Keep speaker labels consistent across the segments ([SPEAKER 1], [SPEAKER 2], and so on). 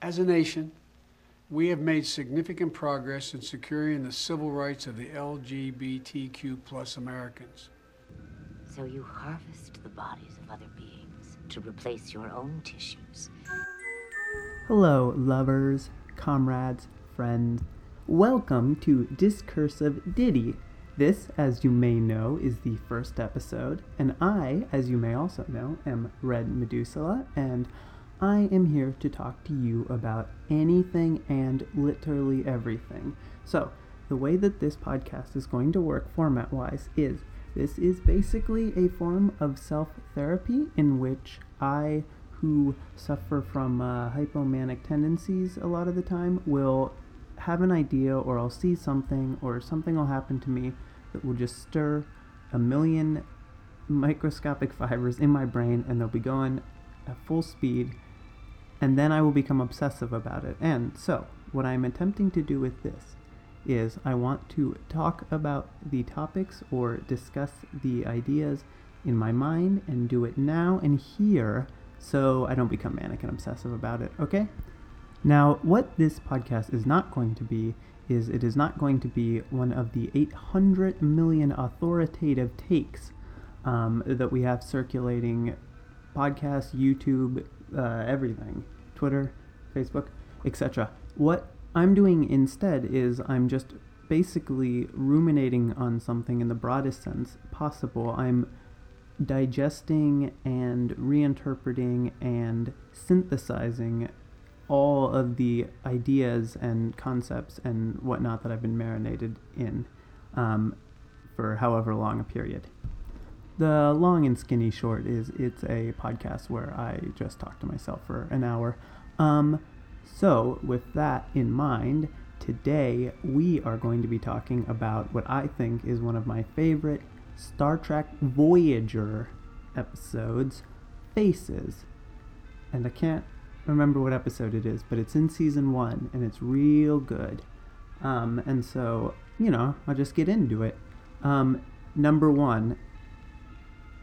[SPEAKER 1] As a nation, we have made significant progress in securing the civil rights of the LGBTQ plus Americans.
[SPEAKER 2] So you harvest the bodies of other beings to replace your own tissues.
[SPEAKER 3] Hello, lovers, comrades, friends. Welcome to Discursive Ditty. This, as you may know, is the first episode, and I, as you may also know, am Red Medusa, and I am here to talk to you about anything and literally everything. So, the way that this podcast is going to work format wise is this is basically a form of self therapy in which I, who suffer from uh, hypomanic tendencies a lot of the time, will have an idea or I'll see something or something will happen to me that will just stir a million microscopic fibers in my brain and they'll be going at full speed and then I will become obsessive about it. And so, what I'm attempting to do with this is I want to talk about the topics or discuss the ideas in my mind and do it now and here so I don't become manic and obsessive about it, okay? Now, what this podcast is not going to be is it is not going to be one of the 800 million authoritative takes um, that we have circulating podcast, YouTube, uh, everything, Twitter, Facebook, etc. What I'm doing instead is I'm just basically ruminating on something in the broadest sense possible. I'm digesting and reinterpreting and synthesizing all of the ideas and concepts and whatnot that I've been marinated in um, for however long a period. The long and skinny short is it's a podcast where I just talk to myself for an hour. Um, so, with that in mind, today we are going to be talking about what I think is one of my favorite Star Trek Voyager episodes, Faces. And I can't remember what episode it is, but it's in season one and it's real good. Um, and so, you know, I'll just get into it. Um, number one,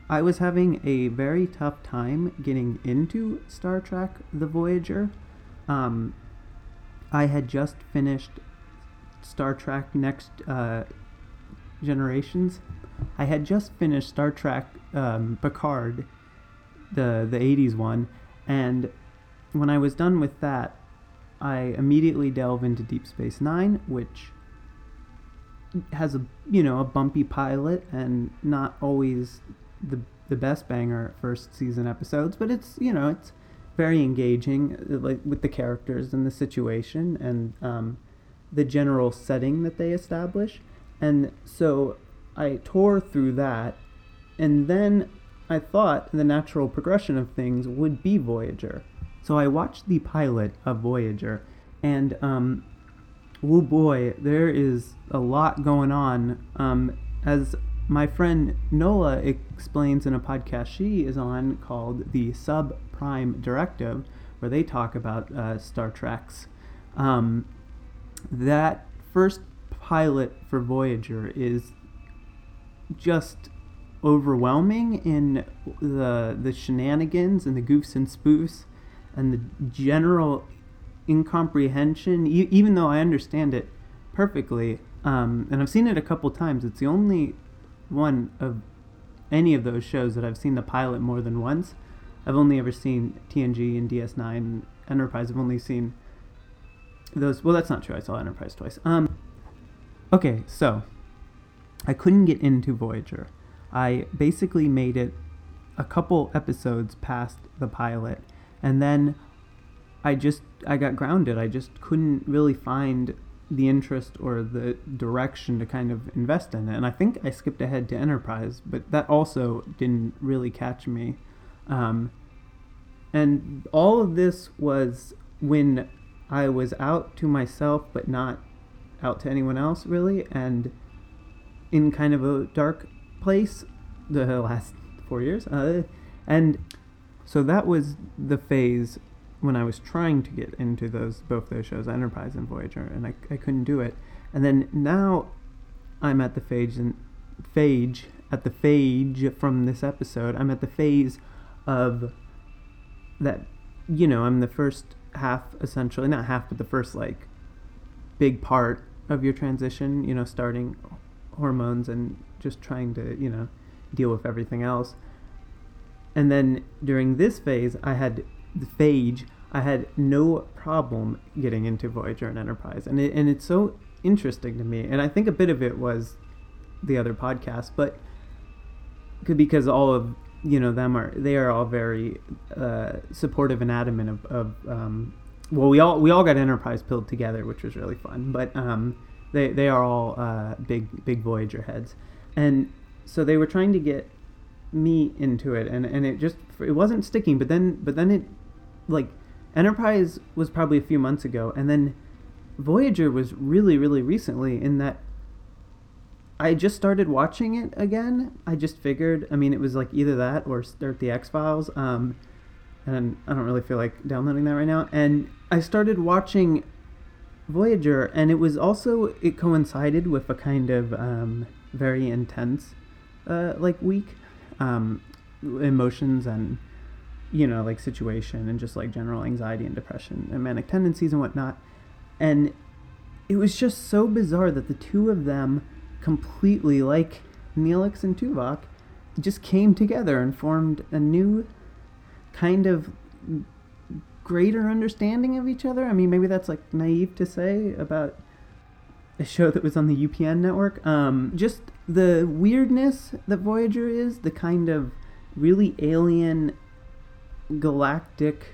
[SPEAKER 3] I was having a very tough time getting into Star Trek The Voyager. Um, I had just finished Star Trek Next uh, Generations. I had just finished Star Trek um, Picard, the the '80s one, and when I was done with that, I immediately delve into Deep Space Nine, which has a you know a bumpy pilot and not always the the best banger first season episodes, but it's you know it's very engaging, like with the characters and the situation and um, the general setting that they establish. And so I tore through that, and then I thought the natural progression of things would be Voyager. So I watched the pilot of Voyager, and um, oh boy, there is a lot going on. Um, as my friend Nola explains in a podcast she is on called the Subprime Directive, where they talk about uh, Star Trek's. Um, that first pilot for Voyager is just overwhelming in the the shenanigans and the goofs and spoofs and the general incomprehension. Even though I understand it perfectly, um, and I've seen it a couple times, it's the only one of any of those shows that I've seen the pilot more than once. I've only ever seen TNG and DS9 and Enterprise. I've only seen those. Well, that's not true. I saw Enterprise twice. Um, okay, so I couldn't get into Voyager. I basically made it a couple episodes past the pilot, and then I just I got grounded. I just couldn't really find the interest or the direction to kind of invest in it. And I think I skipped ahead to Enterprise, but that also didn't really catch me. Um, and all of this was when I was out to myself, but not out to anyone else, really, and in kind of a dark place the last four years. Uh, and so that was the phase when I was trying to get into those both those shows, Enterprise and Voyager, and I, I couldn't do it. And then now I'm at the phase and phage at the phage from this episode. I'm at the phase of that you know, I'm the first half essentially, not half, but the first like big part of your transition. You know, starting hormones and just trying to you know deal with everything else. And then during this phase, I had the phage. I had no problem getting into Voyager and Enterprise, and it, and it's so interesting to me. And I think a bit of it was the other podcast, but because all of you know them are they are all very uh, supportive and adamant of, of um, well we all we all got Enterprise pilled together, which was really fun, but um, they they are all uh, big big Voyager heads, and so they were trying to get me into it, and and it just it wasn't sticking, but then but then it like Enterprise was probably a few months ago, and then Voyager was really really recently in that I just started watching it again. I just figured, I mean, it was like either that or start the X Files. Um, and I don't really feel like downloading that right now. And I started watching Voyager, and it was also it coincided with a kind of um, very intense, uh, like week, um, emotions and you know like situation and just like general anxiety and depression and manic tendencies and whatnot. And it was just so bizarre that the two of them completely like Neelix and Tuvok just came together and formed a new kind of greater understanding of each other. I mean, maybe that's like naive to say about a show that was on the UPN network. Um, just the weirdness that Voyager is, the kind of really alien, galactic,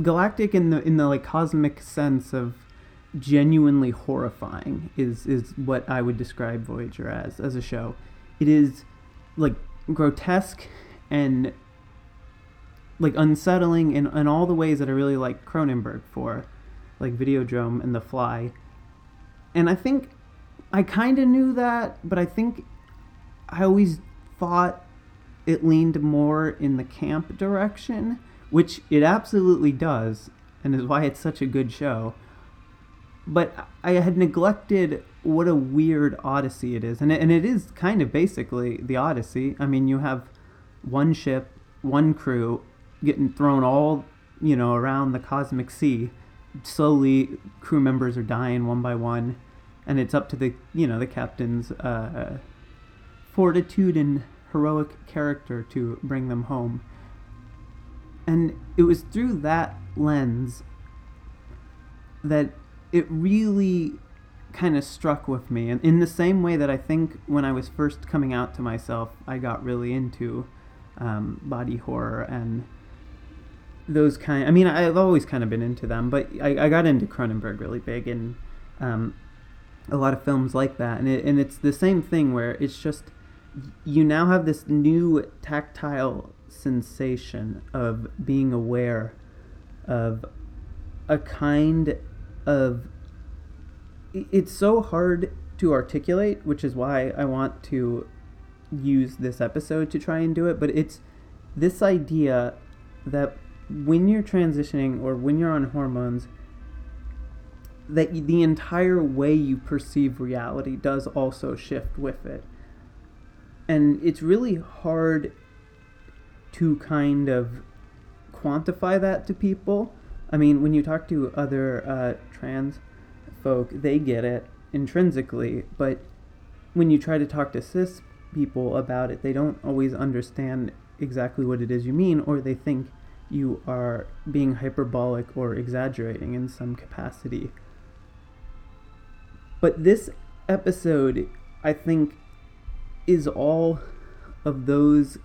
[SPEAKER 3] galactic in the in the like cosmic sense of genuinely horrifying is is what I would describe Voyager as as a show. It is like grotesque and like unsettling in, in all the ways that I really like Cronenberg for, like Videodrome and The Fly. And I think I kind of knew that, but I think I always thought it leaned more in the camp direction, which it absolutely does, and is why it's such a good show but I had neglected what a weird Odyssey it is, and it, and it is kind of basically the Odyssey. I mean, you have one ship, one crew, getting thrown all you know around the cosmic sea. Slowly, crew members are dying one by one, and it's up to the you know the captain's uh, fortitude and heroic character to bring them home. And it was through that lens that it really kind of struck with me and in the same way that i think when i was first coming out to myself i got really into um, body horror and those kind i mean i've always kind of been into them but i, I got into cronenberg really big and um, a lot of films like that and, it, and it's the same thing where it's just you now have this new tactile sensation of being aware of a kind of it's so hard to articulate, which is why I want to use this episode to try and do it, but it's this idea that when you're transitioning or when you're on hormones, that the entire way you perceive reality does also shift with it. And it's really hard to kind of quantify that to people. I mean, when you talk to other uh, trans folk, they get it intrinsically, but when you try to talk to cis people about it, they don't always understand exactly what it is you mean, or they think you are being hyperbolic or exaggerating in some capacity. But this episode, I think, is all of those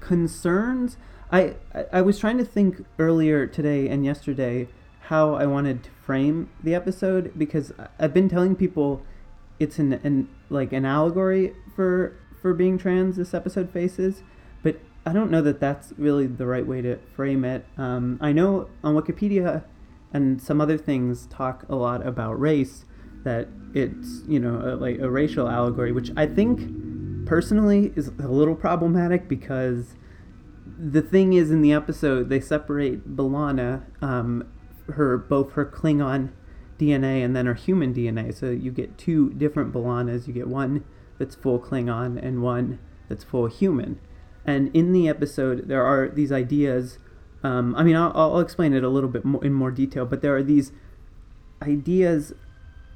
[SPEAKER 3] concerns. I, I, was trying to think earlier today and yesterday how I wanted to frame the episode because I've been telling people it's an, an like an allegory for for being trans. This episode faces, but I don't know that that's really the right way to frame it. Um, I know on Wikipedia and some other things talk a lot about race that it's you know a, like a racial allegory, which I think personally is a little problematic because the thing is in the episode they separate B'Elanna um, her both her Klingon DNA and then her human DNA. So you get two different B'Elannas. You get one that's full Klingon and one that's full human. And in the episode, there are these ideas Um, I mean, I'll, I'll explain it a little bit more in more detail, but there are these ideas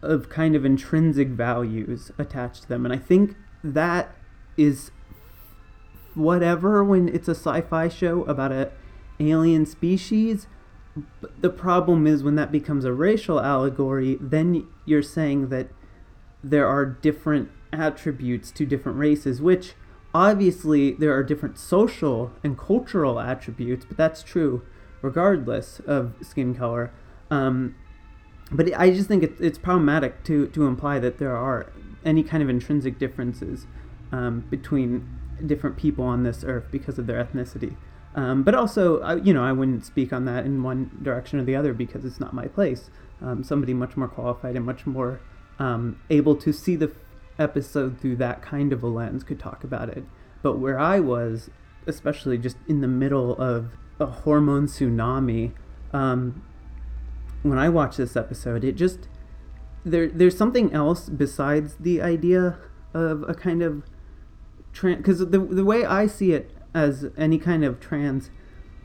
[SPEAKER 3] of kind of intrinsic values attached to them, and I think that is whatever when it's a sci-fi show about a alien species. But the problem is when that becomes a racial allegory, then you're saying that there are different attributes to different races, which obviously there are different social and cultural attributes, but that's true regardless of skin color. Um, but I just think it, it's problematic to, to imply that there are any kind of intrinsic differences um, between different people on this earth because of their ethnicity. Um, but also, I, you know, I wouldn't speak on that in one direction or the other because it's not my place. Um, somebody much more qualified and much more um, able to see the episode through that kind of a lens could talk about it. But where I was, especially just in the middle of a hormone tsunami, um, when I watched this episode, it just there there's something else besides the idea of a kind of trans because the the way I see it as any kind of trans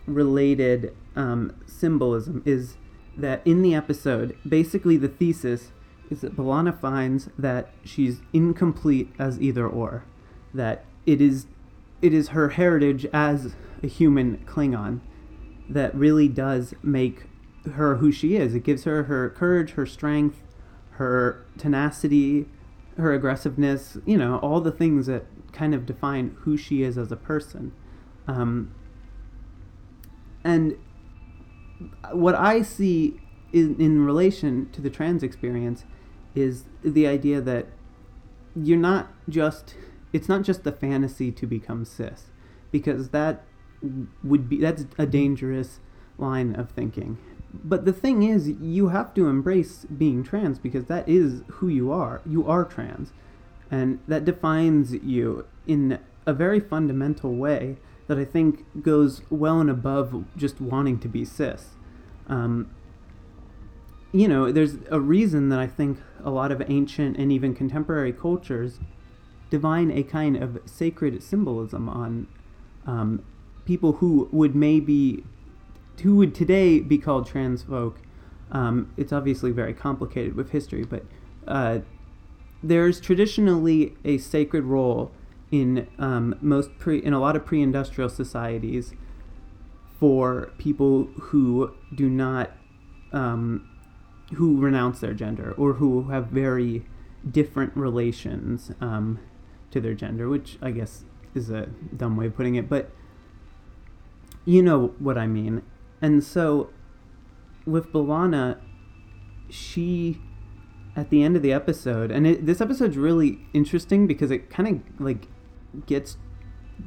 [SPEAKER 3] related um, symbolism is that in the episode, basically the thesis is that B'Elanna finds that she's incomplete as either or, that it is it is her heritage as a human Klingon that really does make her who she is. It gives her her courage, her strength, her tenacity, her aggressiveness, you know, all the things that kind of define who she is as a person. Um, and what I see in, in relation to the trans experience is the idea that you're not just it's not just the fantasy to become cis because that would be that's a dangerous line of thinking but the thing is you have to embrace being trans because that is who you are. You are trans. And that defines you in a very fundamental way that i think goes well and above just wanting to be cis. Um, you know there's a reason that i think a lot of ancient and even contemporary cultures divine a kind of sacred symbolism on um, people who would maybe who would today be called trans folk. Um, it's obviously very complicated with history, but uh, there's traditionally a sacred role in um, most pre in a lot of pre-industrial societies for people who do not um, who renounce their gender or who have very different relations um, to their gender, which I guess is a dumb way of putting it, but you know what I mean. And so with B'Elanna, she at the end of the episode, and it, this episode's really interesting because it kind of like gets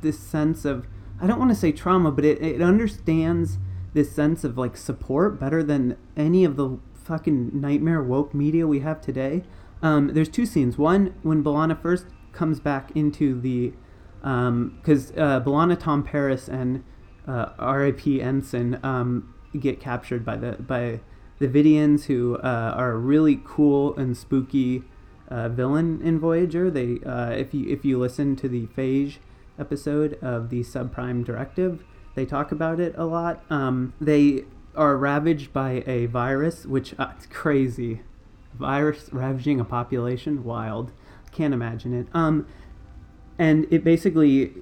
[SPEAKER 3] this sense of I don't want to say trauma, but it, it understands this sense of like support better than any of the fucking nightmare woke media we have today. Um, there's two scenes. One when B'Elanna first comes back into the because um, uh, B'Elanna, Tom Paris, and uh, R.I.P. Ensign um, get captured by the by the Vidians, who uh, are a really cool and spooky uh, villain in Voyager. They, uh, if you if you listen to the Phage episode of the Subprime Directive, they talk about it a lot. Um, they are ravaged by a virus, which uh, it's crazy. Virus ravaging a population, wild. Can't imagine it. Um, and it basically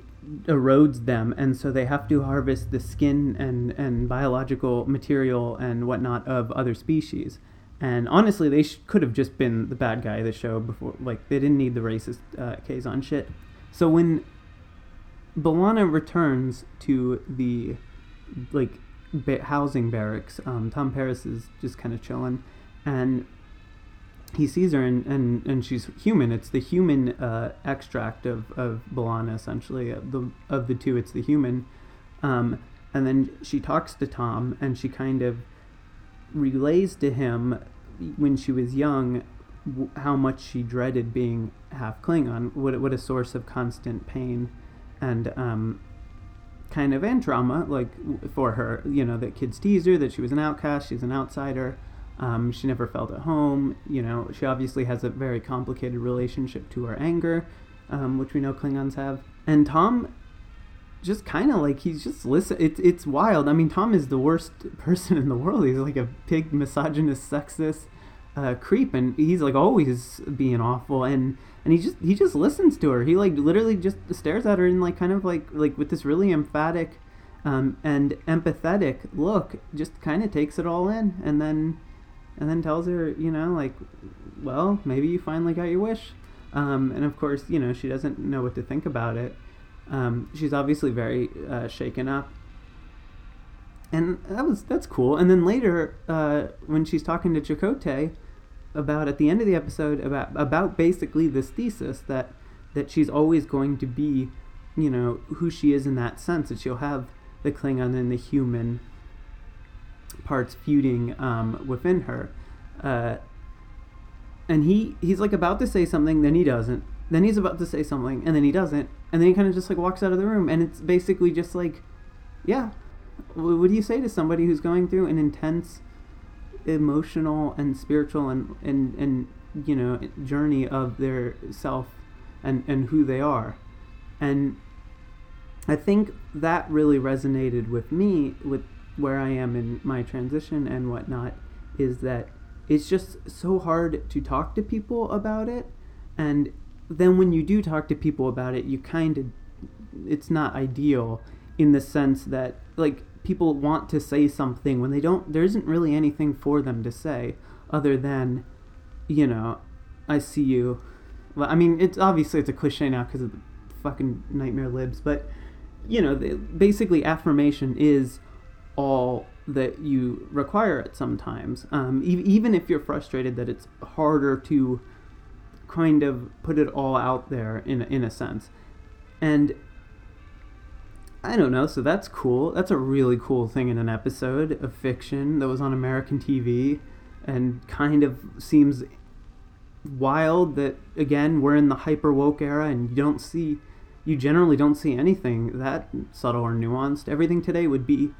[SPEAKER 3] erodes them, and so they have to harvest the skin and and biological material and whatnot of other species. And honestly, they sh- could have just been the bad guy of the show before. Like they didn't need the racist uh, Kazon shit. So when B'Elanna returns to the like housing barracks. Um, Tom Paris is just kind of chilling, and he sees her, and, and, and she's human. It's the human uh, extract of of B'Elanna, essentially. Uh, the of the two, it's the human. Um, and then she talks to Tom, and she kind of relays to him when she was young w- how much she dreaded being half Klingon. What what a source of constant pain, and um, kind of and trauma like for her you know that kids teased her that she was an outcast she's an outsider um, she never felt at home you know she obviously has a very complicated relationship to her anger um, which we know klingons have and tom just kind of like he's just listen. It's it's wild. I mean, Tom is the worst person in the world. He's like a big misogynist, sexist uh, creep, and he's like always being awful. And and he just he just listens to her. He like literally just stares at her and like kind of like like with this really emphatic um, and empathetic look, just kind of takes it all in, and then and then tells her, you know, like, well, maybe you finally got your wish. Um, and of course, you know, she doesn't know what to think about it. Um, she's obviously very uh, shaken up. And that was that's cool. And then later, uh, when she's talking to Chakotay about at the end of the episode about about basically this thesis that that she's always going to be, you know, who she is in that sense that she'll have the Klingon and the human parts feuding um, within her. Uh, and he he's like about to say something, then he doesn't. Then he's about to say something, and then he doesn't. And then he kind of just like walks out of the room, and it's basically just like, yeah, what do you say to somebody who's going through an intense emotional and spiritual and and and you know journey of their self and and who they are and i think that really resonated with me with where i am in my transition and whatnot is that it's just so hard to talk to people about it. And then when you do talk to people about it you kind of it's not ideal in the sense that like people want to say something when they don't there isn't really anything for them to say other than you know i see you. Well i mean it's obviously it's a cliche now because of the fucking nightmare libs but you know the, basically affirmation is all that you require it sometimes um, e- even if you're frustrated that it's harder to kind of put it all out there in, in a sense and I don't know. So that's cool. That's a really cool thing in an episode of fiction that was on American TV and kind of seems wild that, again, we're in the hyper woke era and you don't see, you generally don't see anything that subtle or nuanced. Everything today would be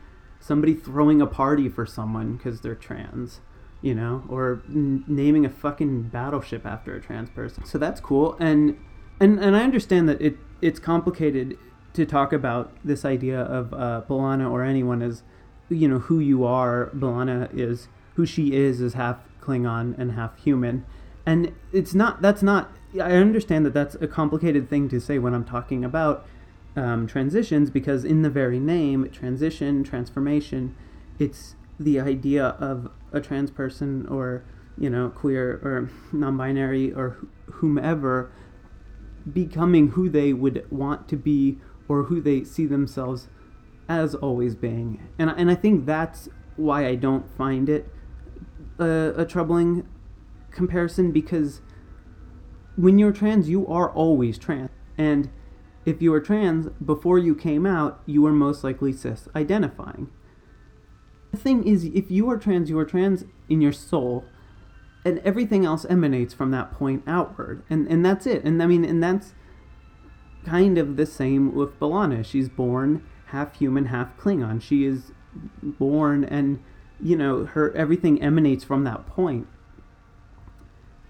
[SPEAKER 3] somebody throwing a party for someone because they're trans, you know, or n- naming a fucking battleship after a trans person. So that's cool. And, and, and I understand that it, it's complicated to talk about this idea of uh, B'Elanna or anyone as, you know, who you are. B'Elanna is who she is is half Klingon and half human, and it's not. That's not. I understand that that's a complicated thing to say when I'm talking about um, transitions because in the very name, transition, transformation, it's the idea of a trans person or you know queer or non-binary or whomever becoming who they would want to be or who they see themselves as always being. And, and I think that's why I don't find it a, a troubling comparison because when you're trans, you are always trans. And if you were trans before you came out, you were most likely cis identifying. The thing is, if you are trans, you are trans in your soul, and everything else emanates from that point outward. And, and that's it. And I mean, and that's kind of the same with B'Elanna. She's born half human, half Klingon. She is born and you know, her everything emanates from that point.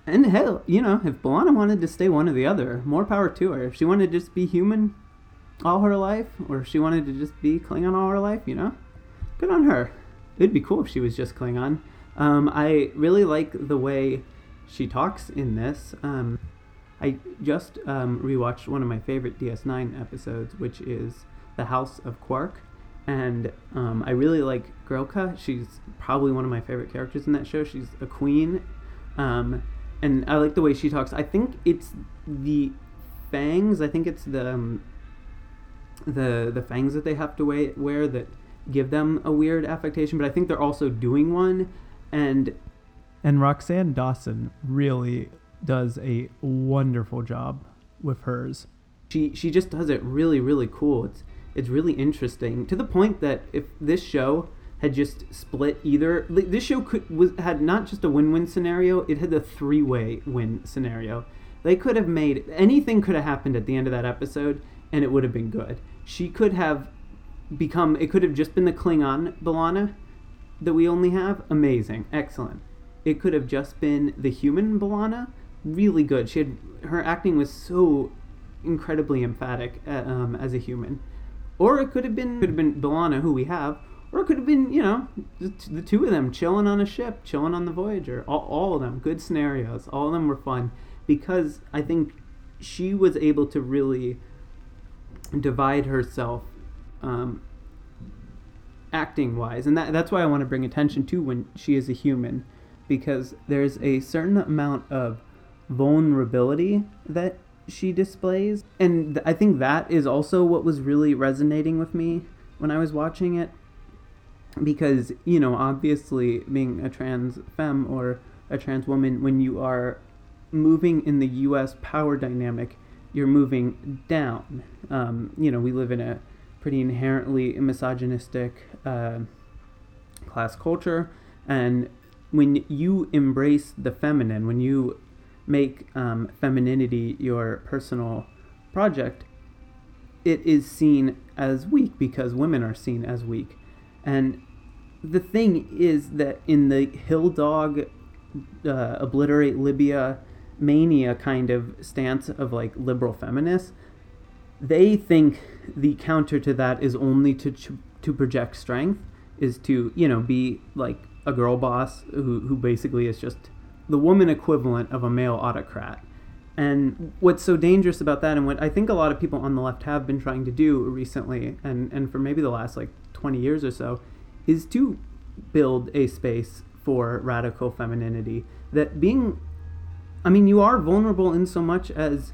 [SPEAKER 3] And hell, you know, if B'Elanna wanted to stay one or the other, more power to her. If she wanted to just be human all her life, or if she wanted to just be Klingon all her life, you know, good on her. It'd be cool if she was just Klingon. Um, I really like the way she talks in this. Um, I just um, rewatched one of my favorite DS9 episodes, which is The House of Quark. And um, I really like Grilka. She's probably one of my favorite characters in that show. She's a queen. Um, and I like the way she talks. I think it's the fangs. I think it's the um, the the fangs that they have to wear, wear that give them a weird affectation. But I think they're also doing one. And
[SPEAKER 4] and Roxann Dawson really does a wonderful job with hers.
[SPEAKER 3] She she just does it really really cool. It's it's really interesting to the point that if this show had just split either this show could was had not just a win-win scenario, it had a three-way win scenario. They could have made anything could have happened at the end of that episode and it would have been good. She could have become it could have just been the Klingon B'Elanna that we only have. Amazing. Excellent. It could have just been the human B'Elanna really good. She had her acting was so incredibly emphatic uh, um, as a human, or it could have been could have been B'Elanna, who we have, or it could have been you know the, two of them chilling on a ship, chilling on the Voyager. All, all of them, good scenarios. All of them were fun. Because I think she was able to really divide herself um, acting wise and that, that's why i want to bring attention to when she is a human. Because there's a certain amount of vulnerability that she displays. And i think that is also what was really resonating with me when i was watching it because you know obviously being a trans femme or a trans woman when you are moving in the us power dynamic you're moving down. Um, you know we live in a pretty inherently misogynistic uh, class culture. And when you embrace the feminine when you make um, femininity your personal project it is seen as weak because women are seen as weak and the thing is that in the hill dog uh, obliterate libya mania kind of stance of like liberal feminists they think the counter to that is only to ch- to project strength is to you know be like a girl boss who who basically is just the woman equivalent of a male autocrat. And what's so dangerous about that and what I think a lot of people on the left have been trying to do recently and and for maybe the last like 20 years or so is to build a space for radical femininity that being I mean you are vulnerable in so much as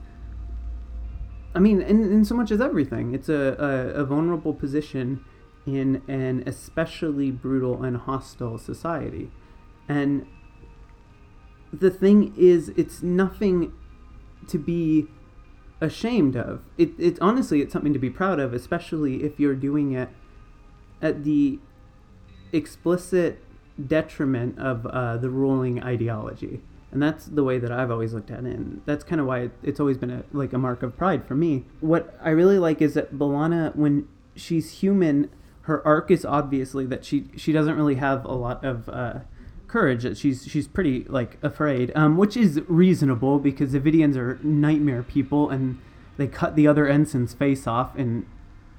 [SPEAKER 3] I mean, in, in so much as everything, it's a, a, a vulnerable position in an especially brutal and hostile society. And the thing is, it's nothing to be ashamed of. It, it honestly, it's something to be proud of, especially if you're doing it at the explicit detriment of uh, the ruling ideology and that's the way that I've always looked at it, and that's kind of why it's always been a, like a mark of pride for me. What I really like is that B'Elanna, when she's human, her arc is obviously that she she doesn't really have a lot of uh, courage. That she's she's pretty like afraid, um, which is reasonable because the Vidians are nightmare people, and they cut the other ensign's face off in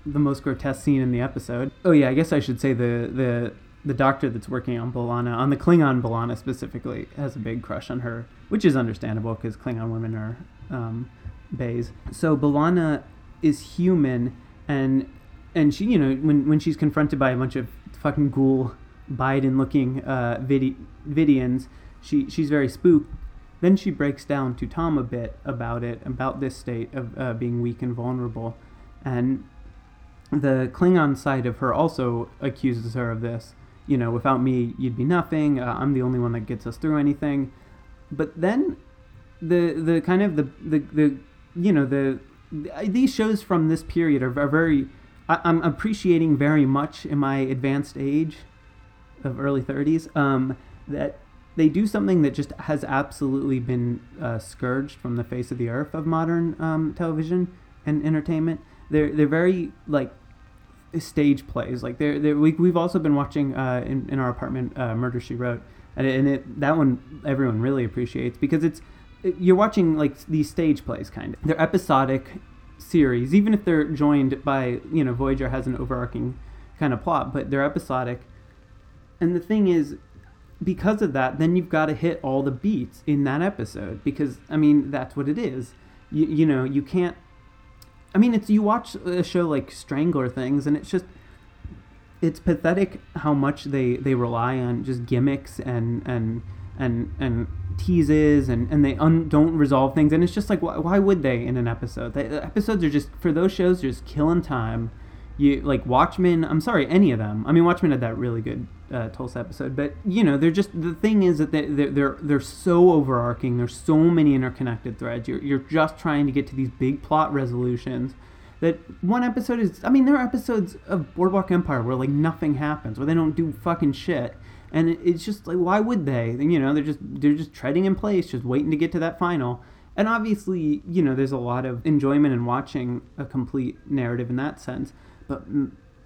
[SPEAKER 3] the most grotesque scene in the episode. Oh yeah, I guess I should say the the the doctor that's working on B'Elanna, on the Klingon B'Elanna specifically, has a big crush on her, which is understandable because Klingon women are um, bays. So B'Elanna is human, and and she, you know, when when she's confronted by a bunch of fucking ghoul Biden-looking uh, Vidi- Vidians, she she's very spooked. Then she breaks down to Tom a bit about it, about this state of uh, being weak and vulnerable, and the Klingon side of her also accuses her of this you know, without me, you'd be nothing. Uh, I'm the only one that gets us through anything. But then, the the kind of the the, the you know the, the these shows from this period are, are very I, am appreciating very much in my advanced age of early 30s um, that they do something that just has absolutely been uh, scourged from the face of the earth of modern um, television and entertainment. They're they're very like stage plays. Like they're, they're we, we've also been watching uh, in, in our apartment uh, Murder She Wrote, and, it, and it that one everyone really appreciates because it's you're watching like these stage plays kind of. They're episodic series, even if they're joined by you know Voyager has an overarching kind of plot, but they're episodic. And the thing is, because of that, then you've got to hit all the beats in that episode because I mean that's what it is. You, you know you can't I mean, it's you watch a show like Stranger Things, and it's just it's pathetic how much they they rely on just gimmicks and and and and teases and and they un, don't resolve things. And it's just like why, why would they in an episode? The episodes are just for those shows just killing time you like Watchmen. I'm sorry, any of them. I mean, Watchmen had that really good uh, Tulsa episode, but you know, they're just the thing is that they, they're they're they're so overarching. There's so many interconnected threads. You're you're just trying to get to these big plot resolutions. That one episode is. I mean, there are episodes of Boardwalk Empire where like nothing happens, where they don't do fucking shit, and it's just like, why would they? You know, they're just they're just treading in place, just waiting to get to that final. And obviously, you know, there's a lot of enjoyment in watching a complete narrative in that sense. But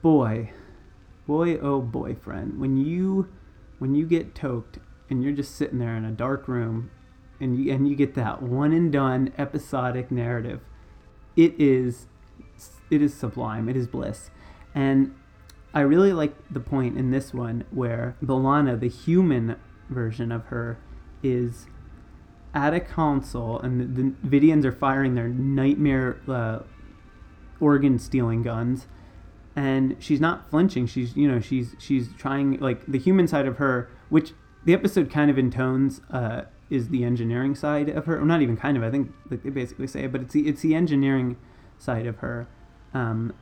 [SPEAKER 3] boy, boy, oh boyfriend, when you when you get toked and you're just sitting there in a dark room and you and you get that one and done episodic narrative, it is it is sublime. It is bliss, and I really like the point in this one where B'Elanna, the human version of her, is at a console and the, the Vidians are firing their nightmare uh, organ stealing guns and she's not flinching. She's you know she's she's trying like the human side of her which the episode kind of intones uh, is the engineering side of her. Not even kind of i think like they basically say it but it's the it's the engineering side of her um,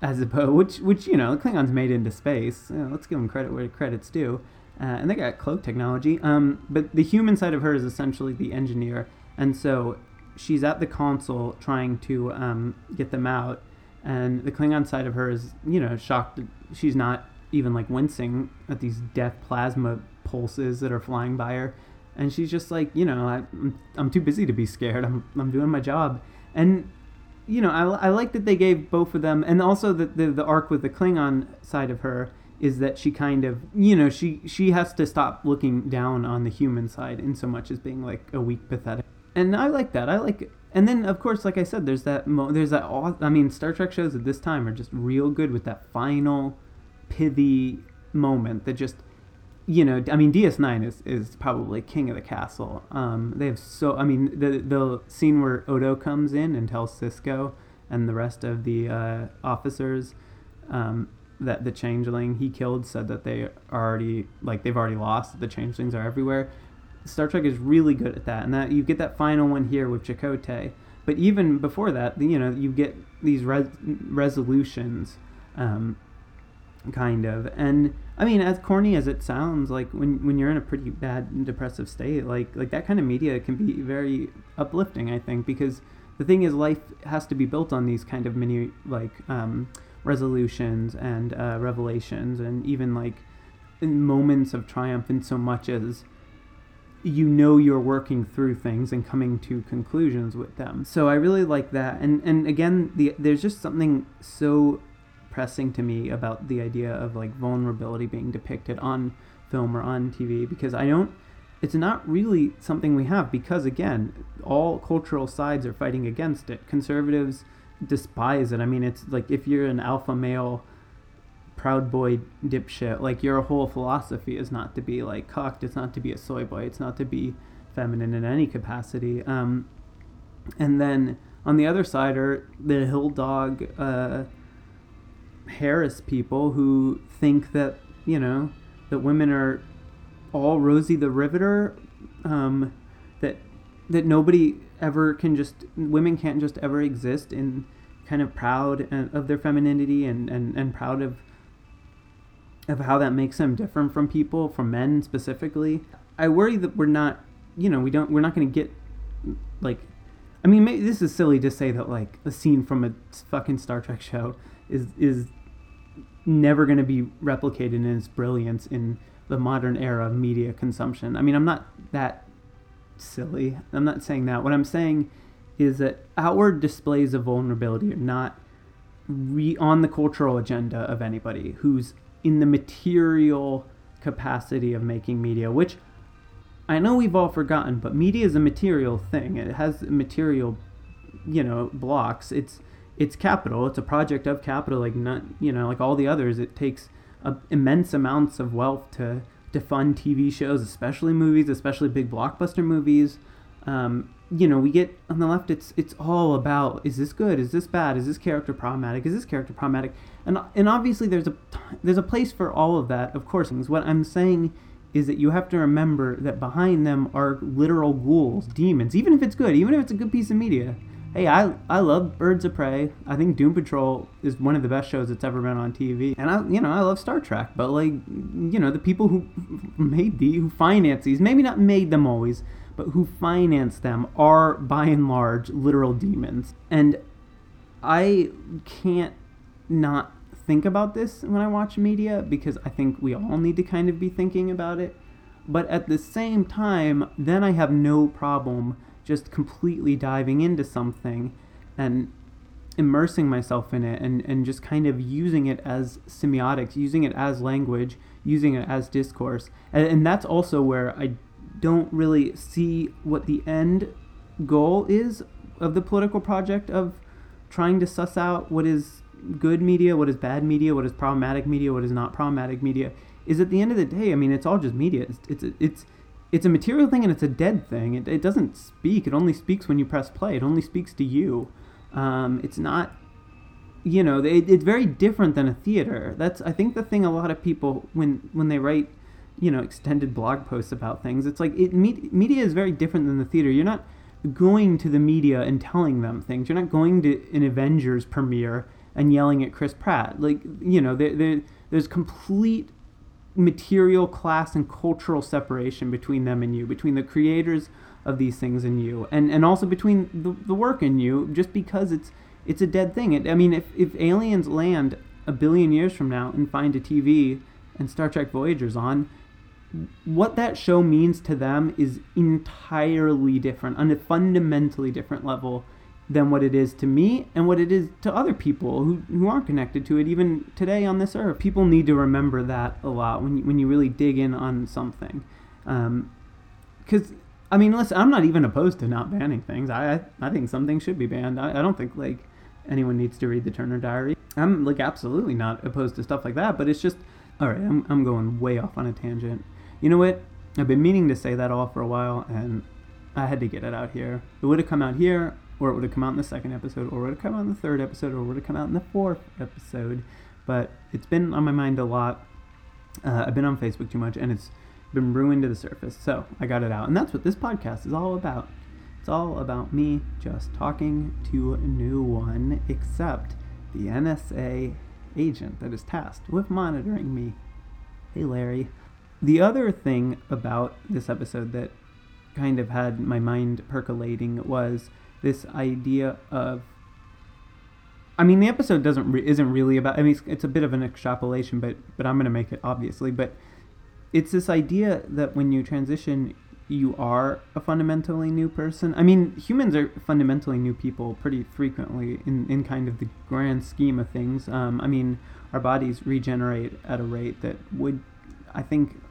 [SPEAKER 3] as opposed which which you know klingons made into space. You know, let's give them credit where credit's due. Uh, and they got cloak technology. Um, but the human side of her is essentially the engineer. And so she's at the console trying to um, get them out and the Klingon side of her is, you know, shocked. She's not even like wincing at these death plasma pulses that are flying by her, and she's just like, you know, I, am I'm too busy to be scared. I'm I'm doing my job, and you know, I, I like that they gave both of them, and also that the the arc with the Klingon side of her is that she kind of, you know, she she has to stop looking down on the human side in so much as being like a weak, pathetic. And I like that. I like and then of course like i said there's that mo- there's that aw- i mean star trek shows at this time are just real good with that final pithy moment that just you know i mean ds9 is, is probably king of the castle. Um, they have so i mean the the scene where odo comes in and tells Sisko and the rest of the uh, officers um, that the changeling he killed said that they are already like they've already lost the changelings are everywhere Star Trek is really good at that, and that you get that final one here with Chakotay. But even before that, you know, you get these res- resolutions, um, kind of. And I mean, as corny as it sounds, like when when you're in a pretty bad depressive state, like like that kind of media can be very uplifting. I think because the thing is, life has to be built on these kind of mini like um, resolutions and uh, revelations, and even like moments of triumph in so much as you know you're working through things and coming to conclusions with them. So I really like that. And and again, the there's just something so pressing to me about the idea of like vulnerability being depicted on film or on TV because I don't it's not really something we have because again, all cultural sides are fighting against it. Conservatives despise it. I mean, it's like if you're an alpha male proud boy dipshit. Like your whole philosophy is not to be like cocked. It's not to be a soy boy. It's not to be feminine in any capacity. Um, and then on the other side are the hill dog uh, Harris people who think that you know that women are all Rosie the Riveter. Um, that that nobody ever can just women can't just ever exist in kind of proud uh, of their femininity and, and, and proud of of how that makes them different from people, from men specifically. I worry that we're not, you know, we don't, we're not going to get, like, I mean, maybe this is silly to say that like a scene from a fucking Star Trek show is is never going to be replicated in its brilliance in the modern era of media consumption. I mean, I'm not that silly. I'm not saying that. What I'm saying is that outward displays of vulnerability are not re- on the cultural agenda of anybody who's in the material capacity of making media, which I know we've all forgotten, but media is a material thing. It has material, you know, blocks. It's it's capital. It's a project of capital, like not you know, like all the others. It takes a, immense amounts of wealth to to fund TV shows, especially movies, especially big blockbuster movies. Um, you know, we get on the left. It's it's all about is this good? Is this bad? Is this character problematic? Is this character problematic? And and obviously there's a there's a place for all of that. Of course, what I'm saying is that you have to remember that behind them are literal ghouls, demons. Even if it's good, even if it's a good piece of media. Hey, I I love Birds of Prey. I think Doom Patrol is one of the best shows that's ever been on TV. And I you know I love Star Trek, but like you know the people who made the who finance these maybe not made them always but who finance them are by and large literal demons. And I can't not think about this when I watch media because I think we all need to kind of be thinking about it. But at the same time, then I have no problem just completely diving into something and immersing myself in it and, and just kind of using it as semiotics, using it as language, using it as discourse. And, and that's also where I don't really see what the end goal is of the political project of trying to suss out what is good media, what is bad media, what is problematic media, what is not problematic media, is at the end of the day, I mean, it's all just media. It's it's it's, it's a material thing and it's a dead thing. It, it doesn't speak. It only speaks when you press play. It only speaks to you. Um, it's not, you know, it, it's very different than a theater. That's I think the thing a lot of people when when they write, you know, extended blog posts about things, it's like it me- media is very different than the theater. You're not going to the media and telling them things. You're not going to an Avengers premiere and yelling at Chris Pratt. Like, you know, there, there, there's complete material, class, and cultural separation between them and you, between the creators of these things and you, and, and also between the, the work and you, just because it's it's a dead thing. It, I mean, if, if aliens land a billion years from now and find a TV and Star Trek Voyager's on, what that show means to them is entirely different on a fundamentally different level than what it is to me and what it is to other people who, who aren't connected to it even today on this earth. People need to remember that a lot when you, when you really dig in on something. Because, um, I mean, listen, I'm not even opposed to not banning things. I, I, think some things should be banned. I, I don't think, like, anyone needs to read the Turner Diary. I'm, like, absolutely not opposed to stuff like that, but it's just, all right, I'm, I'm going way off on a tangent. You know what? I've been meaning to say that all for a while, and I had to get it out here. It would have come out here, or it would have come out in the second episode, or it would have come out in the third episode, or it would have come out in the fourth episode. But it's been on my mind a lot. Uh, I've been on Facebook too much, and it's been ruined to the surface. So I got it out, and that's what this podcast is all about. It's all about me just talking to new one, except the NSA agent that is tasked with monitoring me. Hey, Larry. The other thing about this episode that kind of had my mind percolating was this idea of I mean the episode doesn't re- isn't really about I mean it's, it's a bit of an extrapolation but but I'm going to make it obviously but it's this idea that when you transition you are a fundamentally new person. I mean, humans are fundamentally new people pretty frequently in, in kind of the grand scheme of things. Um, I mean, our bodies regenerate at a rate that would, I think,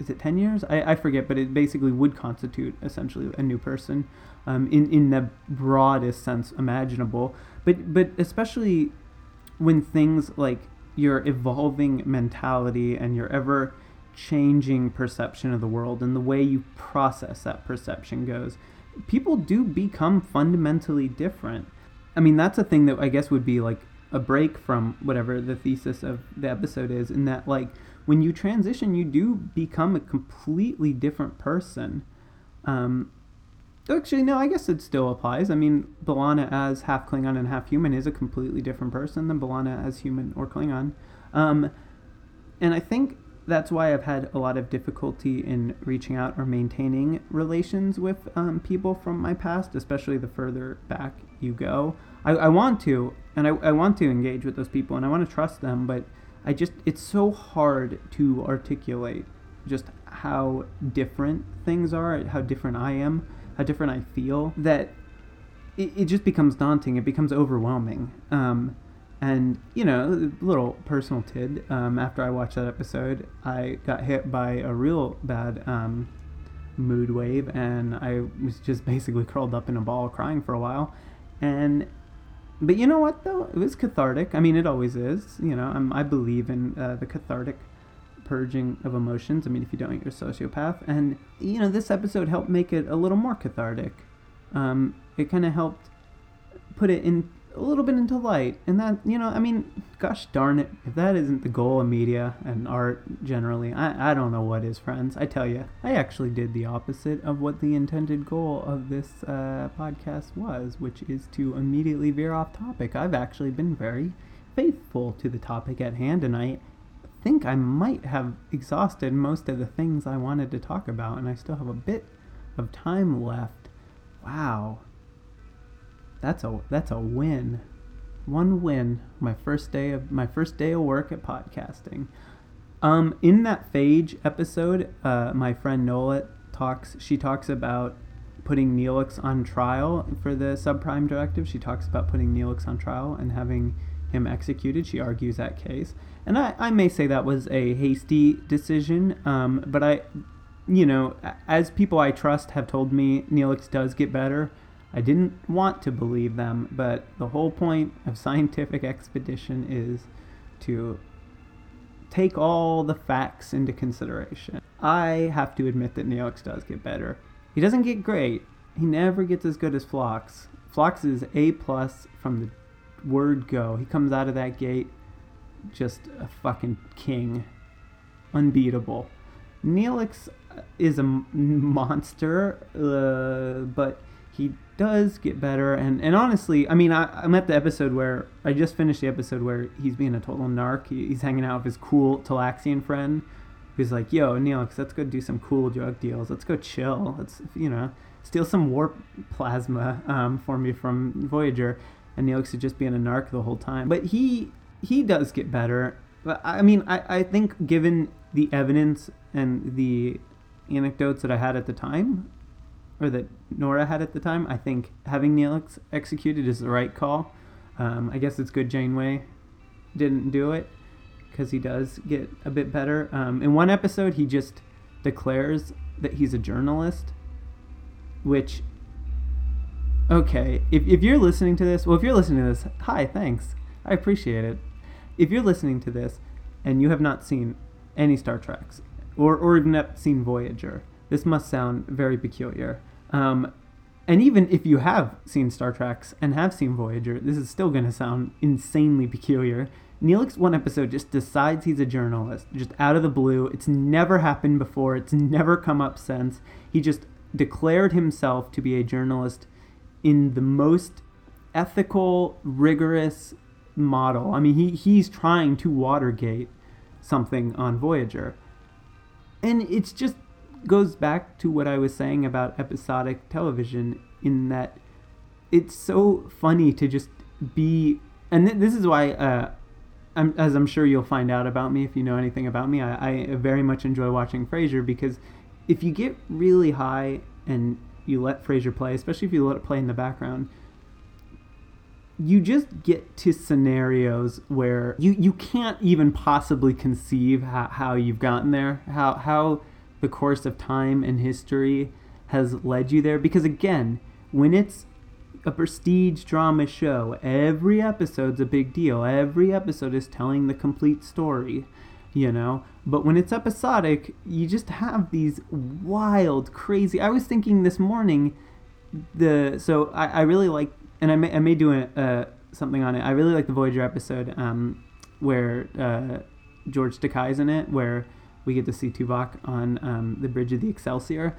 [SPEAKER 3] is it 10 years? I, I forget, but it basically would constitute essentially a new person um, in, in the broadest sense imaginable. But, but especially when things like your evolving mentality and your ever changing perception of the world and the way you process that perception goes, people do become fundamentally different. I mean, that's a thing that I guess would be like a break from whatever the thesis of the episode is, in that, like, when you transition, you do become a completely different person. Um, actually, no, I guess it still applies. I mean, B'Elanna as half Klingon and half human is a completely different person than B'Elanna as human or Klingon. Um, and I think that's why I've had a lot of difficulty in reaching out or maintaining relations with um, people from my past, especially the further back you go. I, I want to, and I, I want to engage with those people, and I want to trust them, but I just, it's so hard to articulate just how different things are, how different I am, how different I feel, that it, it just becomes daunting. It becomes overwhelming. Um, and, you know, a little personal tid, um, after I watched that episode, I got hit by a real bad um, mood wave, and I was just basically curled up in a ball crying for a while. And but you know what though? It was cathartic. I mean, it always is. You know, I'm, I believe in uh, the cathartic purging of emotions. I mean, if you don't, you're a sociopath. And you know, this episode helped make it a little more cathartic. Um, it kind of helped put it in a little bit into light. And that, you know, I mean, gosh darn it, if that isn't the goal of media and art generally, I, I don't know what is, friends. I tell you, I actually did the opposite of what the intended goal of this uh, podcast was, which is to immediately veer off topic. I've actually been very faithful to the topic at hand, and I think I might have exhausted most of the things I wanted to talk about, and I still have a bit of time left. Wow. That's a that's a win. One win. My first day of my first day of work at podcasting. Um, in that Phage episode, uh, my friend Nolet talks. She talks about putting Neelix on trial for the subprime directive. She talks about putting Neelix on trial and having him executed. She argues that case, and I, I may say that was a hasty decision. Um, but I, you know, as people I trust have told me, Neelix does get better I didn't want to believe them, but the whole point of scientific expedition is to take all the facts into consideration. I have to admit that Neelix does get better. He doesn't get great. He never gets as good as Phlox. Phlox is A plus from the word go. He comes out of that gate just a fucking king, unbeatable. Neelix is a monster, uh, but he does get better. And, and honestly, I mean, I, I'm at the episode where I just finished the episode where he's being a total narc. He, he's hanging out with his cool Talaxian friend who's like, yo, Neelix, let's go do some cool drug deals. Let's go chill. Let's, you know, steal some warp plasma um, for me from Voyager. And Neelix is just being a narc the whole time. But he he does get better. But I mean, I, I think given the evidence and the anecdotes that I had at the time, or that Nora had at the time, I think having Neelix executed is the right call. Um, I guess it's good Janeway didn't do it because he does get a bit better. Um, in one episode, he just declares that he's a journalist, which, okay, if, if you're listening to this, well, if you're listening to this, hi, thanks. I appreciate it. If you're listening to this and you have not seen any Star Treks, or, or even seen Voyager, this must sound very peculiar. Um, and even if you have seen Star Treks and have seen Voyager, this is still going to sound insanely peculiar. Neelix, one episode, just decides he's a journalist, just out of the blue. It's never happened before, it's never come up since. He just declared himself to be a journalist in the most ethical, rigorous model. I mean, he, he's trying to Watergate something on Voyager. And it's just goes back to what I was saying about episodic television in that it's so funny to just be and th- this is why uh, I'm, as I'm sure you'll find out about me if you know anything about me I, I very much enjoy watching Frasier because if you get really high and you let Frasier play especially if you let it play in the background you just get to scenarios where you, you can't even possibly conceive how, how you've gotten there how how the course of time and history has led you there. Because again, when it's a prestige drama show, every episode's a big deal. Every episode is telling the complete story, you know? But when it's episodic, you just have these wild, crazy. I was thinking this morning, the so I, I really like, and I may, I may do a, uh, something on it. I really like the Voyager episode um, where uh, George Takei's in it, where we get to see Tuvok on um, the bridge of the Excelsior,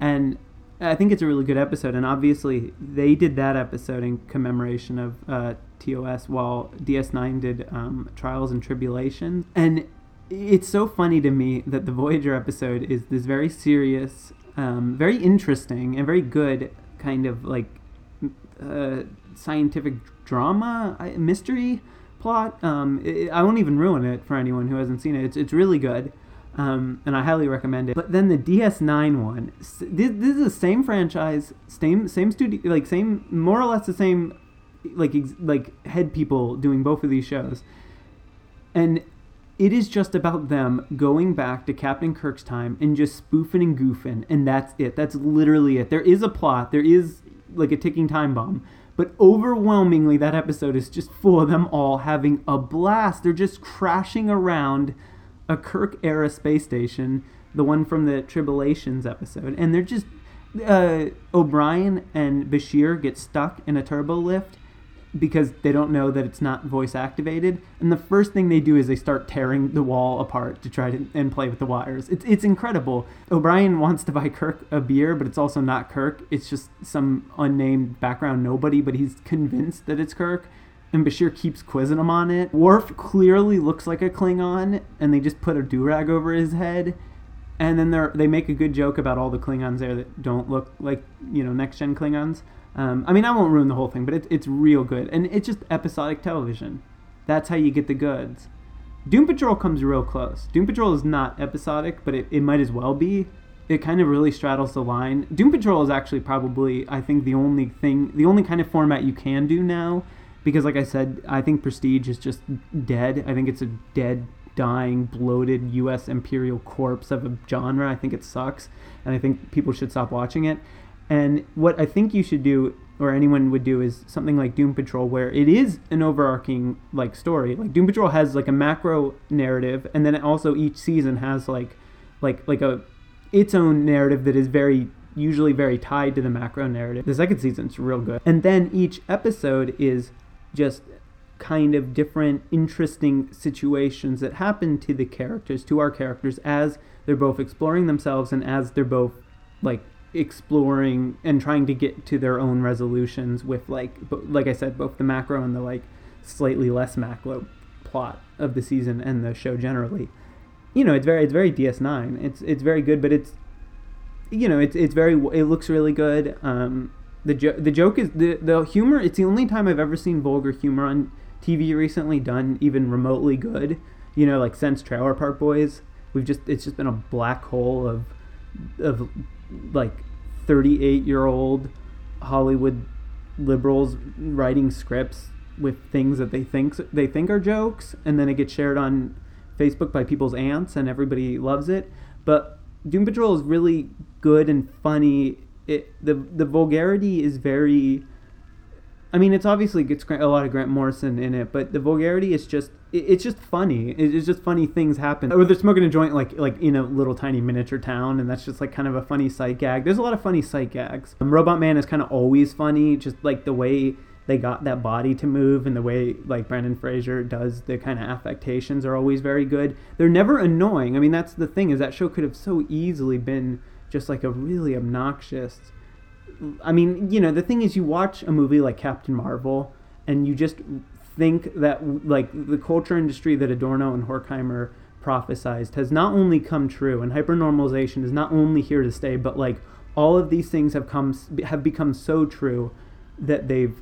[SPEAKER 3] and I think it's a really good episode. And obviously, they did that episode in commemoration of uh, TOS, while DS9 did um, Trials and Tribble-ations. And it's so funny to me that the Voyager episode is this very serious, um, very interesting, and very good kind of like uh, scientific drama mystery plot. Um, it, I won't even ruin it for anyone who hasn't seen it. It's it's really good um, and I highly recommend it. But then the DS9 one, this, this is the same franchise, same same studio, like same more or less the same, like ex, like head people doing both of these shows, and it is just about them going back to Captain Kirk's time and just spoofing and goofing, and that's it. That's literally it. There is a plot. There is like a ticking time bomb. But overwhelmingly, that episode is just full of them all having a blast. They're just crashing around a Kirk era space station, the one from the Tribulations episode, and they're just uh, O'Brien and Bashir get stuck in a turbo lift because they don't know that it's not voice activated. And the first thing they do is they start tearing the wall apart to try to and play with the wires. It's it's incredible. O'Brien wants to buy Kirk a beer, but it's also not Kirk. It's just some unnamed background nobody, but he's convinced that it's Kirk and Bashir keeps quizzing him on it. Worf clearly looks like a Klingon, and they just put a do rag over his head. And then they they make a good joke about all the Klingons there that don't look like you know next gen Klingons. Um, I mean, I won't ruin the whole thing, but it, it's real good, and it's just episodic television. That's how you get the goods. Doom Patrol comes real close. Doom Patrol is not episodic, but it, it might as well be. It kind of really straddles the line. Doom Patrol is actually probably, I think, the only thing, the only kind of format you can do now because like I said, I think Prestige is just dead. I think it's a dead, dying, bloated U.S. imperial corpse of a genre. I think it sucks, and I think people should stop watching it. And what I think you should do, or anyone would do, is something like Doom Patrol, where it is an overarching like story. Like Doom Patrol has like a macro narrative, and then also each season has like, like like a its own narrative that is very usually very tied to the macro narrative. The second season's real good, and then each episode is just kind of different interesting situations that happen to the characters to our characters as they're both exploring themselves and as they're both like exploring and trying to get to their own resolutions with like like I said both the macro and the like slightly less macro plot of the season and the show generally. You know, it's very it's very DS9. It's it's very good, but it's you know, it's it's very it looks really good. Um the jo- the joke is the the humor. It's the only time I've ever seen vulgar humor on TV recently done even remotely good. You know, like since Trailer Park Boys, we've just it's just been a black hole of of like 38 year old Hollywood liberals writing scripts with things that they think they think are jokes, and then it gets shared on Facebook by people's aunts, and everybody loves it. But Doom Patrol is really good and funny. It the the vulgarity is very I mean, it's obviously gets a lot of Grant Morrison in it, but the vulgarity is just it's just funny. It's just funny things happen. Or they're smoking a joint like like in a little tiny miniature town, and that's just like kind of a funny sight gag. There's a lot of funny sight gags. Um, Robot Man is kind of always funny, just like the way they got that body to move and the way like Brendan Fraser does the kind of affectations are always very good. They're never annoying. I mean, that's the thing is that show could have so easily been just like a really obnoxious I mean, you know, the thing is, you watch a movie like Captain Marvel, and you just think that like the culture industry that Adorno and Horkheimer prophesized has not only come true, and hypernormalization is not only here to stay, but like all of these things have come have become so true that they've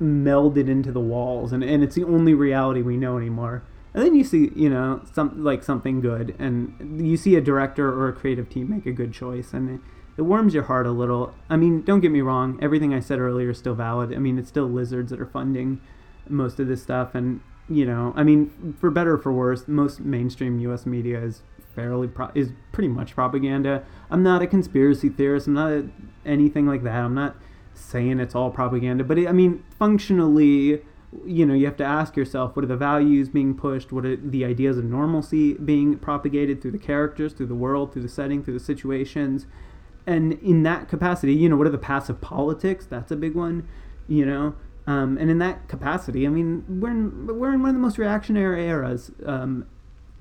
[SPEAKER 3] melded into the walls, and, and it's the only reality we know anymore. And then you see, you know, some like something good, and you see a director or a creative team make a good choice, and. It, it warms your heart a little. I mean, don't get me wrong, everything I said earlier is still valid. I mean, it's still lizards that are funding most of this stuff and you know, I mean, for better or for worse, most mainstream US media is fairly pro- is pretty much propaganda. I'm not a conspiracy theorist. I'm not a, anything like that. I'm not saying it's all propaganda, but it, I mean, functionally, you know, you have to ask yourself what are the values being pushed? What are the ideas of normalcy being propagated through the characters, through the world, through the setting, through the situations? and in that capacity, you know, what are the passive politics? That's a big one, you know. Um, and in that capacity, I mean, we're in, we're in one of the most reactionary eras. Um,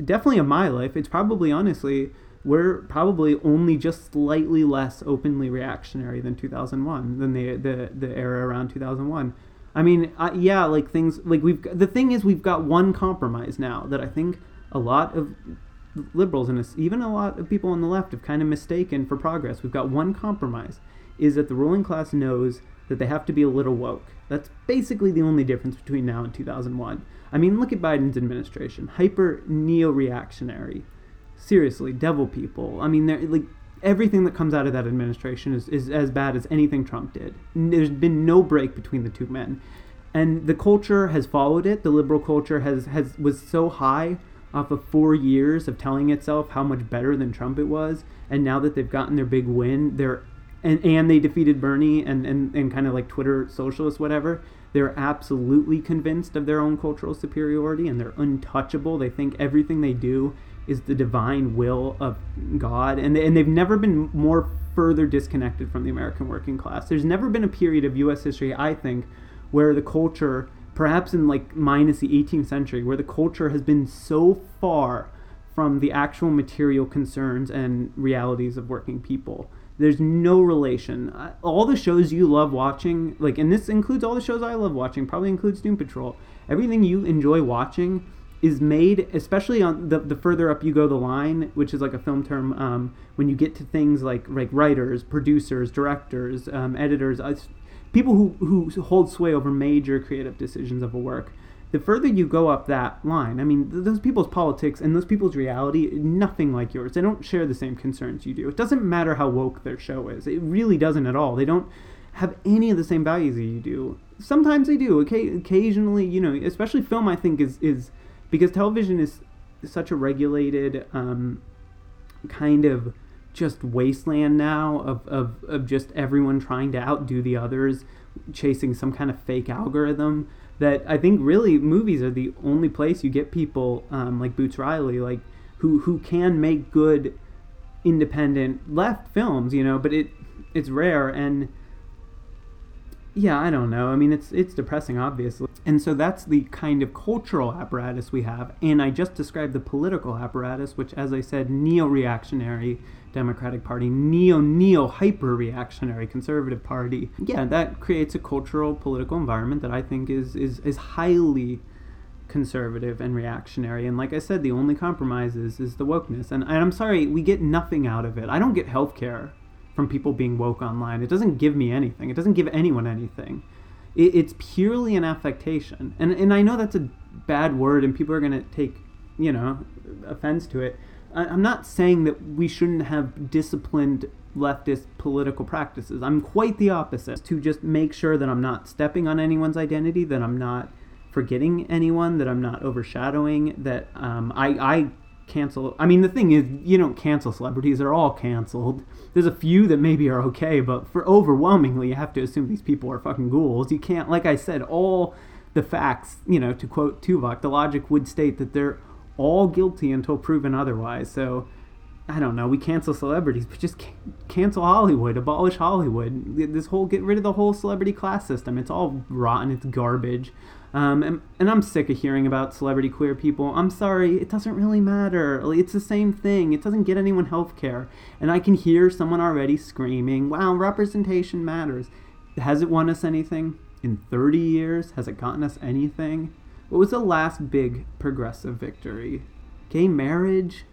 [SPEAKER 3] definitely in my life, it's probably honestly we're probably only just slightly less openly reactionary than 2001 than the the, the era around 2001. I mean, uh, yeah, like things like we've the thing is we've got one compromise now that I think a lot of liberals and even a lot of people on the left have kind of mistaken for progress. We've got one compromise is that the ruling class knows that they have to be a little woke. That's basically the only difference between now and 2001. I mean, look at Biden's administration. Hyper neo-reactionary. Seriously, devil people. I mean, they're like everything that comes out of that administration is, is as bad as anything Trump did. There's been no break between the two men. And the culture has followed it. The liberal culture has, has was so high off of four years of telling itself how much better than Trump it was, and now that they've gotten their big win, they're and, and they defeated Bernie and, and, and kind of like Twitter socialists, whatever, they're absolutely convinced of their own cultural superiority and they're untouchable. They think everything they do is the divine will of God, and, they, and they've never been more further disconnected from the American working class. There's never been a period of U.S. history, I think, where the culture perhaps in like minus the 18th century, where the culture has been so far from the actual material concerns and realities of working people. There's no relation. All the shows you love watching, like, and this includes all the shows I love watching, probably includes Doom Patrol. Everything you enjoy watching is made, especially on the, the further up you go the line, which is like a film term, um, when you get to things like like writers, producers, directors, um, editors, people who, who hold sway over major creative decisions of a work the further you go up that line i mean those people's politics and those people's reality nothing like yours. They don't share the same concerns you do. It doesn't matter how woke their show is. It really doesn't at all. They don't have any of the same values that you do. Sometimes they do. Okay, occasionally you know especially film i think is is because television is such a regulated um, kind of just wasteland now of, of, of just everyone trying to outdo the others, chasing some kind of fake algorithm. That I think really movies are the only place you get people um, like Boots Riley, like who who can make good independent left films, you know. But it it's rare and yeah, I don't know. I mean, it's it's depressing, obviously. And so that's the kind of cultural apparatus we have. And I just described the political apparatus, which, as I said, neo-reactionary Democratic Party, neo-neo hyper-reactionary Conservative Party. Yeah, that creates a cultural political environment that I think is is is highly conservative and reactionary. And like I said, the only compromise is, is the wokeness. And, and I'm sorry, we get nothing out of it. I don't get health care from people being woke online. It doesn't give me anything. It doesn't give anyone anything. It, it's purely an affectation. And and I know that's a bad word, and people are gonna take you know offense to it. I, I'm not saying that we shouldn't have disciplined leftist political practices. I'm quite the opposite. To just make sure that I'm not stepping on anyone's identity, that I'm not forgetting anyone, that I'm not overshadowing, that um, I, I cancel. I mean, the thing is, you don't cancel celebrities; they're all canceled. There's a few that maybe are okay, but for overwhelmingly, you have to assume these people are fucking ghouls. You can't, like I said, all the facts. You know, to quote Tuvok, the logic would state that they're all guilty until proven otherwise. So. I don't know. We cancel celebrities, but just cancel Hollywood, abolish Hollywood. This whole get rid of the whole celebrity class system. It's all rotten. It's garbage. Um, and, and I'm sick of hearing about celebrity queer people. I'm sorry, it doesn't really matter. It's the same thing. It doesn't get anyone health care. And I can hear someone already screaming, wow, representation matters. Has it won us anything? In 30 years, has it gotten us anything? What was the last big progressive victory? Gay marriage?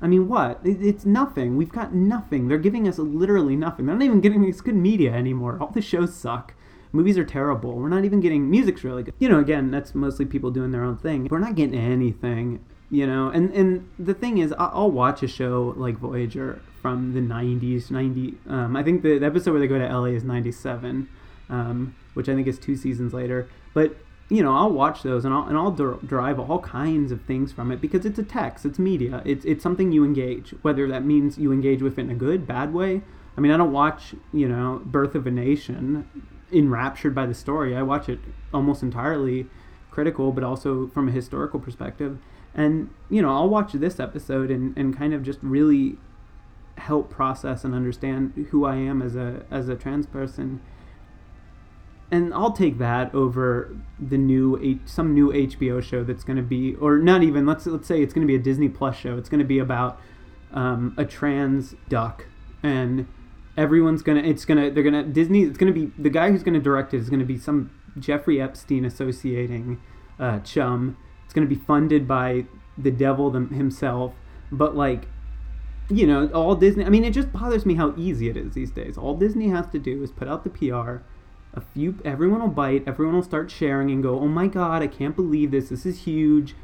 [SPEAKER 3] I mean, what? It's nothing. We've got nothing. They're giving us literally nothing. They're not even giving us good media anymore. All the shows suck. Movies are terrible. We're not even getting music's really good. You know, again, that's mostly people doing their own thing. We're not getting anything. You know, and and the thing is, I'll watch a show like Voyager from the '90s, '90. Um, I think the, the, episode where they go to LA is '97, um, which I think is two seasons later. But you know, I'll watch those and I'll and I'll der- derive all kinds of things from it because it's a text, it's media, it's it's something you engage. Whether that means you engage with it in a good, bad way. I mean, I don't watch, you know, Birth of a Nation enraptured by the story. I watch it almost entirely critical, but also from a historical perspective. And, you know, I'll watch this episode and, and kind of just really help process and understand who I am as a as a trans person. And I'll take that over the new H, some new HBO show that's going to be, or not even. Let's let's say it's going to be a Disney Plus show. It's going to be about um, a trans duck and everyone's gonna it's gonna they're gonna disney it's gonna be the guy who's gonna direct it is gonna be some jeffrey epstein associating uh, chum. It's gonna be funded by the devil them, himself. But like you know all disney i mean it just bothers me how easy it is these days. All disney has to do is put out the pr a few everyone will bite everyone will start sharing and go oh my god i can't believe this this is huge.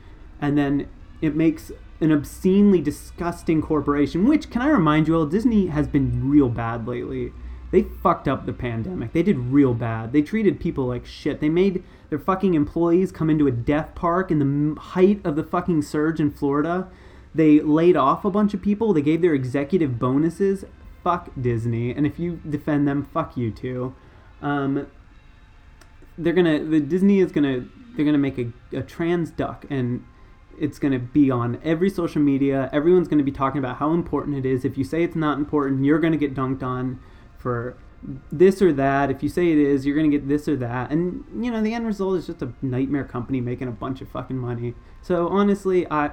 [SPEAKER 3] And then it makes an obscenely disgusting corporation, which, can I remind you all, Disney has been real bad lately. They fucked up the pandemic. They did real bad. They treated people like shit. They made their fucking employees come into a death park in the height of the fucking surge in Florida. They laid off a bunch of people. They gave their executive bonuses. Fuck Disney. And if you defend them, fuck you too. Um, they're gonna. The Disney is gonna. They're gonna make a, a trans duck, and it's going to be on every social media. Everyone's going to be talking about how important it is. If you say it's not important, you're going to get dunked on for this or that. If you say it is, you're going to get this or that. And, you know, the end result is just a nightmare company making a bunch of fucking money. So, honestly, I,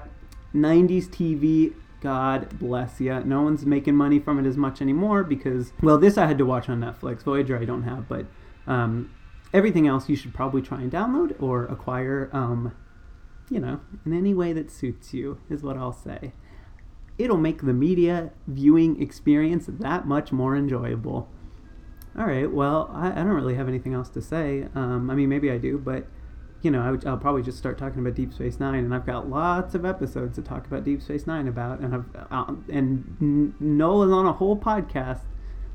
[SPEAKER 3] 90s TV, God bless you. No one's making money from it as much anymore because, well, this I had to watch on Netflix. Voyager I don't have, but um, everything else you should probably try and download or acquire. Um, you know, in any way that suits you, is what I'll say. It'll make the media viewing experience that much more enjoyable. All right, well, I, I don't really have anything else to say. Um, I mean, maybe I do, but you know, I'll probably just start talking about Deep Space Nine, and I've got lots of episodes to talk about Deep Space Nine about, and I've uh, and on a whole podcast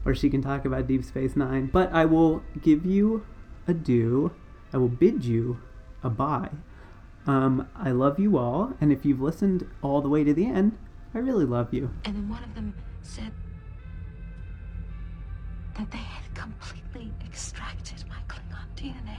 [SPEAKER 3] where she can talk about Deep Space Nine. But I will give you a do. I will bid you a bye. Um, I love you all, and if you've listened all the way to the end, I really love you.
[SPEAKER 2] And then one of them
[SPEAKER 5] said that they had completely extracted my Klingon DNA.